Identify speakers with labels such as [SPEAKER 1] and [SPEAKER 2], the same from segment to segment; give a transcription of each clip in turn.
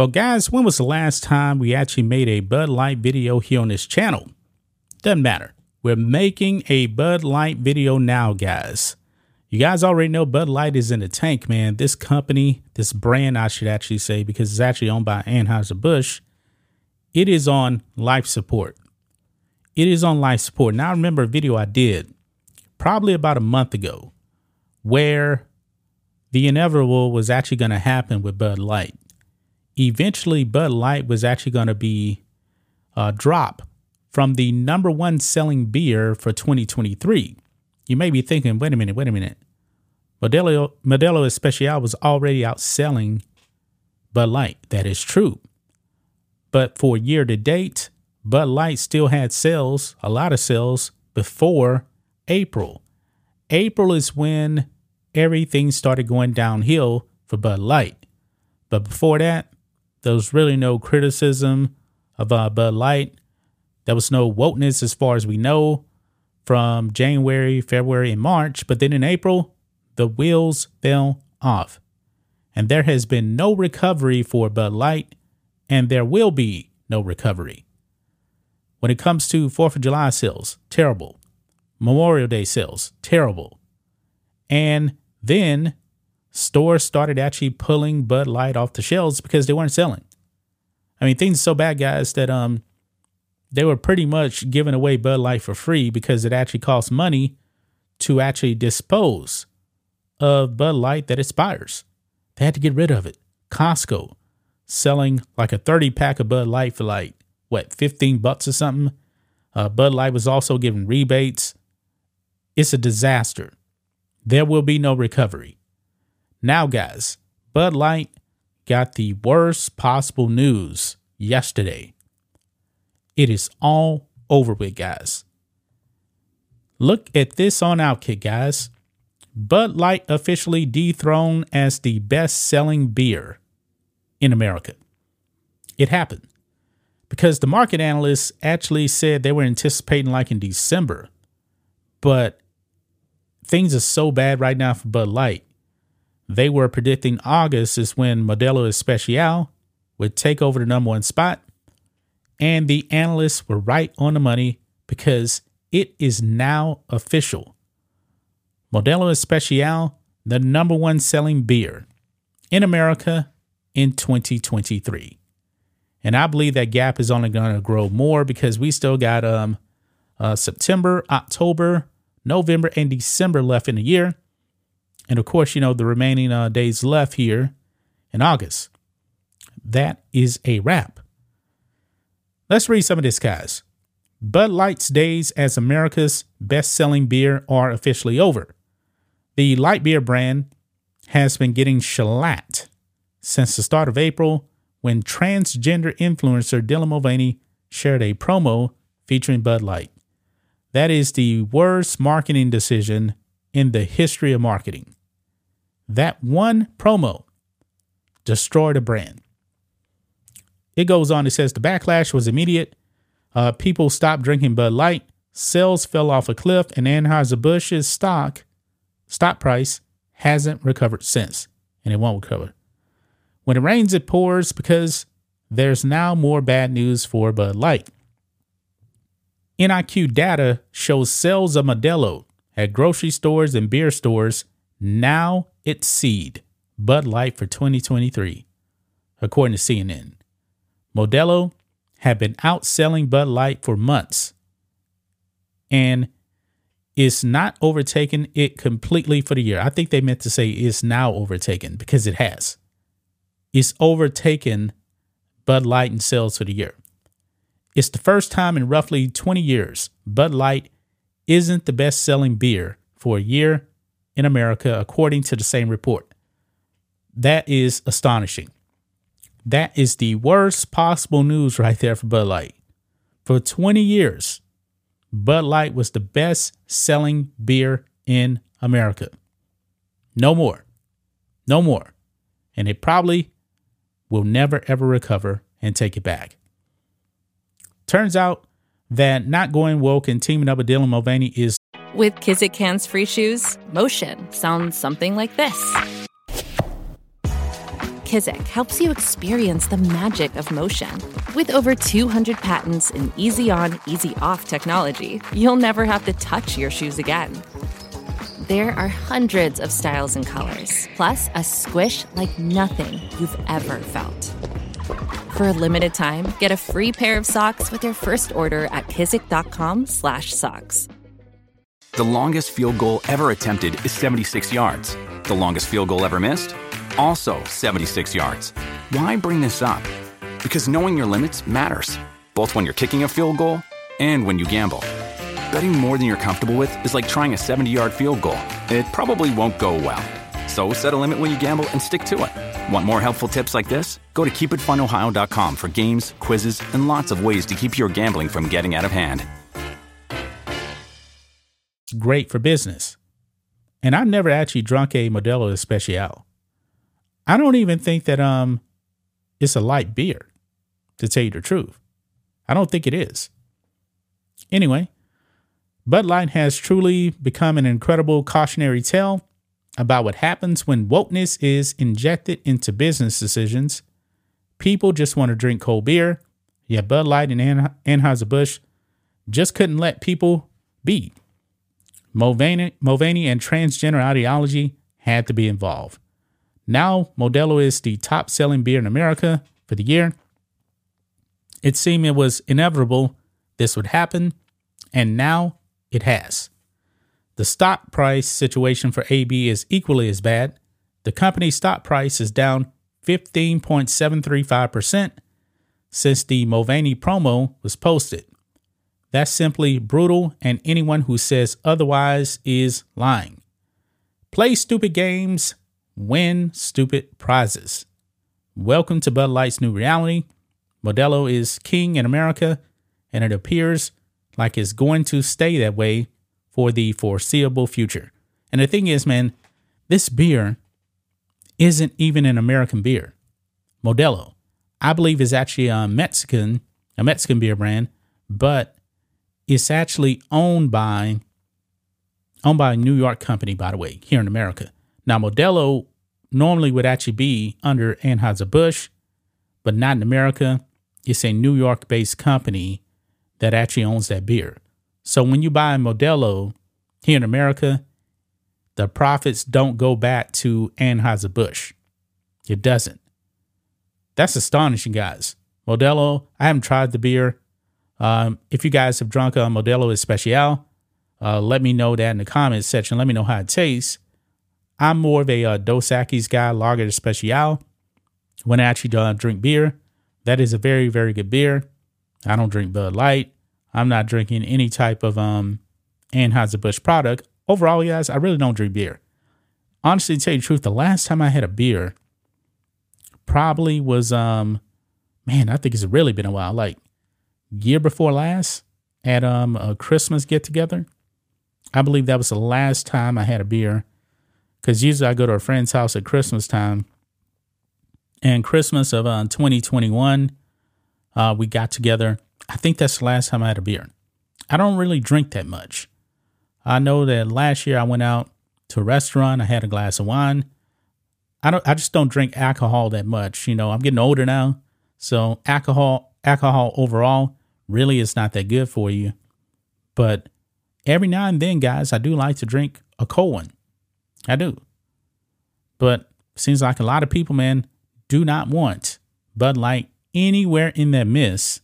[SPEAKER 1] Well, guys, when was the last time we actually made a Bud Light video here on this channel? Doesn't matter. We're making a Bud Light video now, guys. You guys already know Bud Light is in the tank, man. This company, this brand, I should actually say, because it's actually owned by Anheuser-Busch, it is on life support. It is on life support. Now, I remember a video I did probably about a month ago where the inevitable was actually going to happen with Bud Light. Eventually, Bud Light was actually going to be uh, drop from the number one selling beer for 2023. You may be thinking, wait a minute, wait a minute. Modelo, Modelo Especial was already outselling Bud Light. That is true. But for year to date, Bud Light still had sales, a lot of sales before April. April is when everything started going downhill for Bud Light. But before that, there was really no criticism of uh, Bud Light. There was no wokeness as far as we know from January, February, and March. But then in April, the wheels fell off. And there has been no recovery for Bud Light, and there will be no recovery. When it comes to 4th of July sales, terrible. Memorial Day sales, terrible. And then stores started actually pulling Bud Light off the shelves because they weren't selling. I mean, things so bad, guys, that um they were pretty much giving away Bud Light for free because it actually costs money to actually dispose of Bud Light that expires. They had to get rid of it. Costco selling like a 30 pack of Bud Light for like what 15 bucks or something. Uh, Bud Light was also giving rebates. It's a disaster. There will be no recovery. Now, guys, Bud Light got the worst possible news yesterday. It is all over with, guys. Look at this on Outkick, guys. Bud Light officially dethroned as the best selling beer in America. It happened because the market analysts actually said they were anticipating like in December, but things are so bad right now for Bud Light. They were predicting August is when Modelo Especial would take over the number one spot. And the analysts were right on the money because it is now official. Modelo Especial, the number one selling beer in America in 2023. And I believe that gap is only going to grow more because we still got um, uh, September, October, November, and December left in the year. And of course, you know, the remaining uh, days left here in August. That is a wrap. Let's read some of this, guys. Bud Light's days as America's best selling beer are officially over. The light beer brand has been getting shellacked since the start of April when transgender influencer Dylan Mulvaney shared a promo featuring Bud Light. That is the worst marketing decision in the history of marketing. That one promo destroyed a brand. It goes on, it says the backlash was immediate. Uh, people stopped drinking Bud Light. Sales fell off a cliff, and Anheuser-Busch's stock, stock price, hasn't recovered since, and it won't recover. When it rains, it pours because there's now more bad news for Bud Light. NIQ data shows sales of Modelo at grocery stores and beer stores now exceed Bud Light for 2023, according to CNN. Modelo had been outselling Bud Light for months and is not overtaken it completely for the year. I think they meant to say it's now overtaken because it has is overtaken Bud Light in sales for the year. It's the first time in roughly 20 years Bud Light isn't the best selling beer for a year in America, according to the same report. That is astonishing. That is the worst possible news right there for Bud Light. For 20 years, Bud Light was the best selling beer in America. No more. No more. And it probably will never ever recover and take it back. Turns out that not going woke and teaming up with Dylan Mulvaney is.
[SPEAKER 2] With Kizik Hands Free Shoes, motion sounds something like this. Kizik helps you experience the magic of motion. With over 200 patents and easy on, easy off technology, you'll never have to touch your shoes again. There are hundreds of styles and colors, plus a squish like nothing you've ever felt. For a limited time, get a free pair of socks with your first order at kizik.com/socks.
[SPEAKER 3] The longest field goal ever attempted is 76 yards. The longest field goal ever missed, also 76 yards. Why bring this up? Because knowing your limits matters, both when you're kicking a field goal and when you gamble. Betting more than you're comfortable with is like trying a 70 yard field goal. It probably won't go well. So set a limit when you gamble and stick to it. Want more helpful tips like this? Go to keepitfunohio.com for games, quizzes, and lots of ways to keep your gambling from getting out of hand.
[SPEAKER 1] It's great for business. And I've never actually drunk a Modelo Especial. I don't even think that um it's a light beer, to tell you the truth. I don't think it is. Anyway, Bud Light has truly become an incredible cautionary tale about what happens when wokeness is injected into business decisions. People just want to drink cold beer. Yeah, Bud Light and Anheuser-Busch just couldn't let people be. Mulvaney, Mulvaney and transgender ideology had to be involved. Now, Modelo is the top selling beer in America for the year. It seemed it was inevitable this would happen, and now it has. The stock price situation for AB is equally as bad. The company's stock price is down 15.735% since the Mulvaney promo was posted. That's simply brutal, and anyone who says otherwise is lying. Play stupid games, win stupid prizes. Welcome to Bud Light's new reality. Modelo is king in America, and it appears like it's going to stay that way for the foreseeable future. And the thing is, man, this beer isn't even an American beer. Modelo, I believe, is actually a Mexican, a Mexican beer brand, but it's actually owned by owned by a New York company, by the way, here in America. Now, Modelo normally would actually be under Anheuser-Busch, but not in America. It's a New York based company that actually owns that beer. So when you buy a Modelo here in America, the profits don't go back to Anheuser-Busch. It doesn't. That's astonishing, guys. Modelo, I haven't tried the beer. Um, if you guys have drunk a Modelo Especial, uh, let me know that in the comments section. Let me know how it tastes. I'm more of a uh, Dos Equis guy, Lager Especial. When I actually uh, drink beer, that is a very, very good beer. I don't drink Bud Light. I'm not drinking any type of um Anheuser-Busch product. Overall, guys, I really don't drink beer. Honestly, to tell you the truth, the last time I had a beer probably was um man, I think it's really been a while, like year before last at um a Christmas get together. I believe that was the last time I had a beer. Cause usually I go to a friend's house at Christmas time. And Christmas of uh, 2021, uh, we got together I think that's the last time I had a beer. I don't really drink that much. I know that last year I went out to a restaurant, I had a glass of wine. I don't I just don't drink alcohol that much. You know, I'm getting older now. So alcohol alcohol overall really is not that good for you. But every now and then, guys, I do like to drink a cold one. I do. But seems like a lot of people, man, do not want Bud Light anywhere in that mist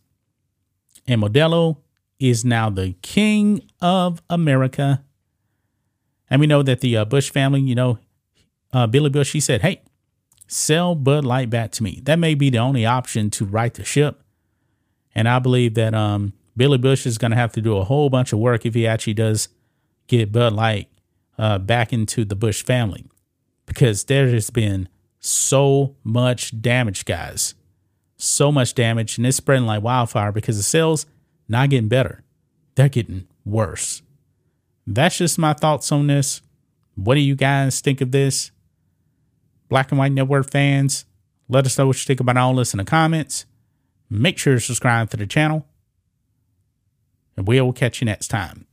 [SPEAKER 1] and Modelo is now the king of America. And we know that the uh, Busch family, you know, uh, Billy Busch, he said, hey, sell Bud Light back to me. That may be the only option to right the ship. And I believe that um, Billy Busch is going to have to do a whole bunch of work if he actually does get Bud Light uh, back into the Busch family because there has been so much damage, guys. So much damage, and it's spreading like wildfire because the sales not getting better. They're getting worse. That's just my thoughts on this. What do you guys think of this? Black and White Network fans, let us know what you think about all this in the comments. Make sure to subscribe to the channel. And we will catch you next time.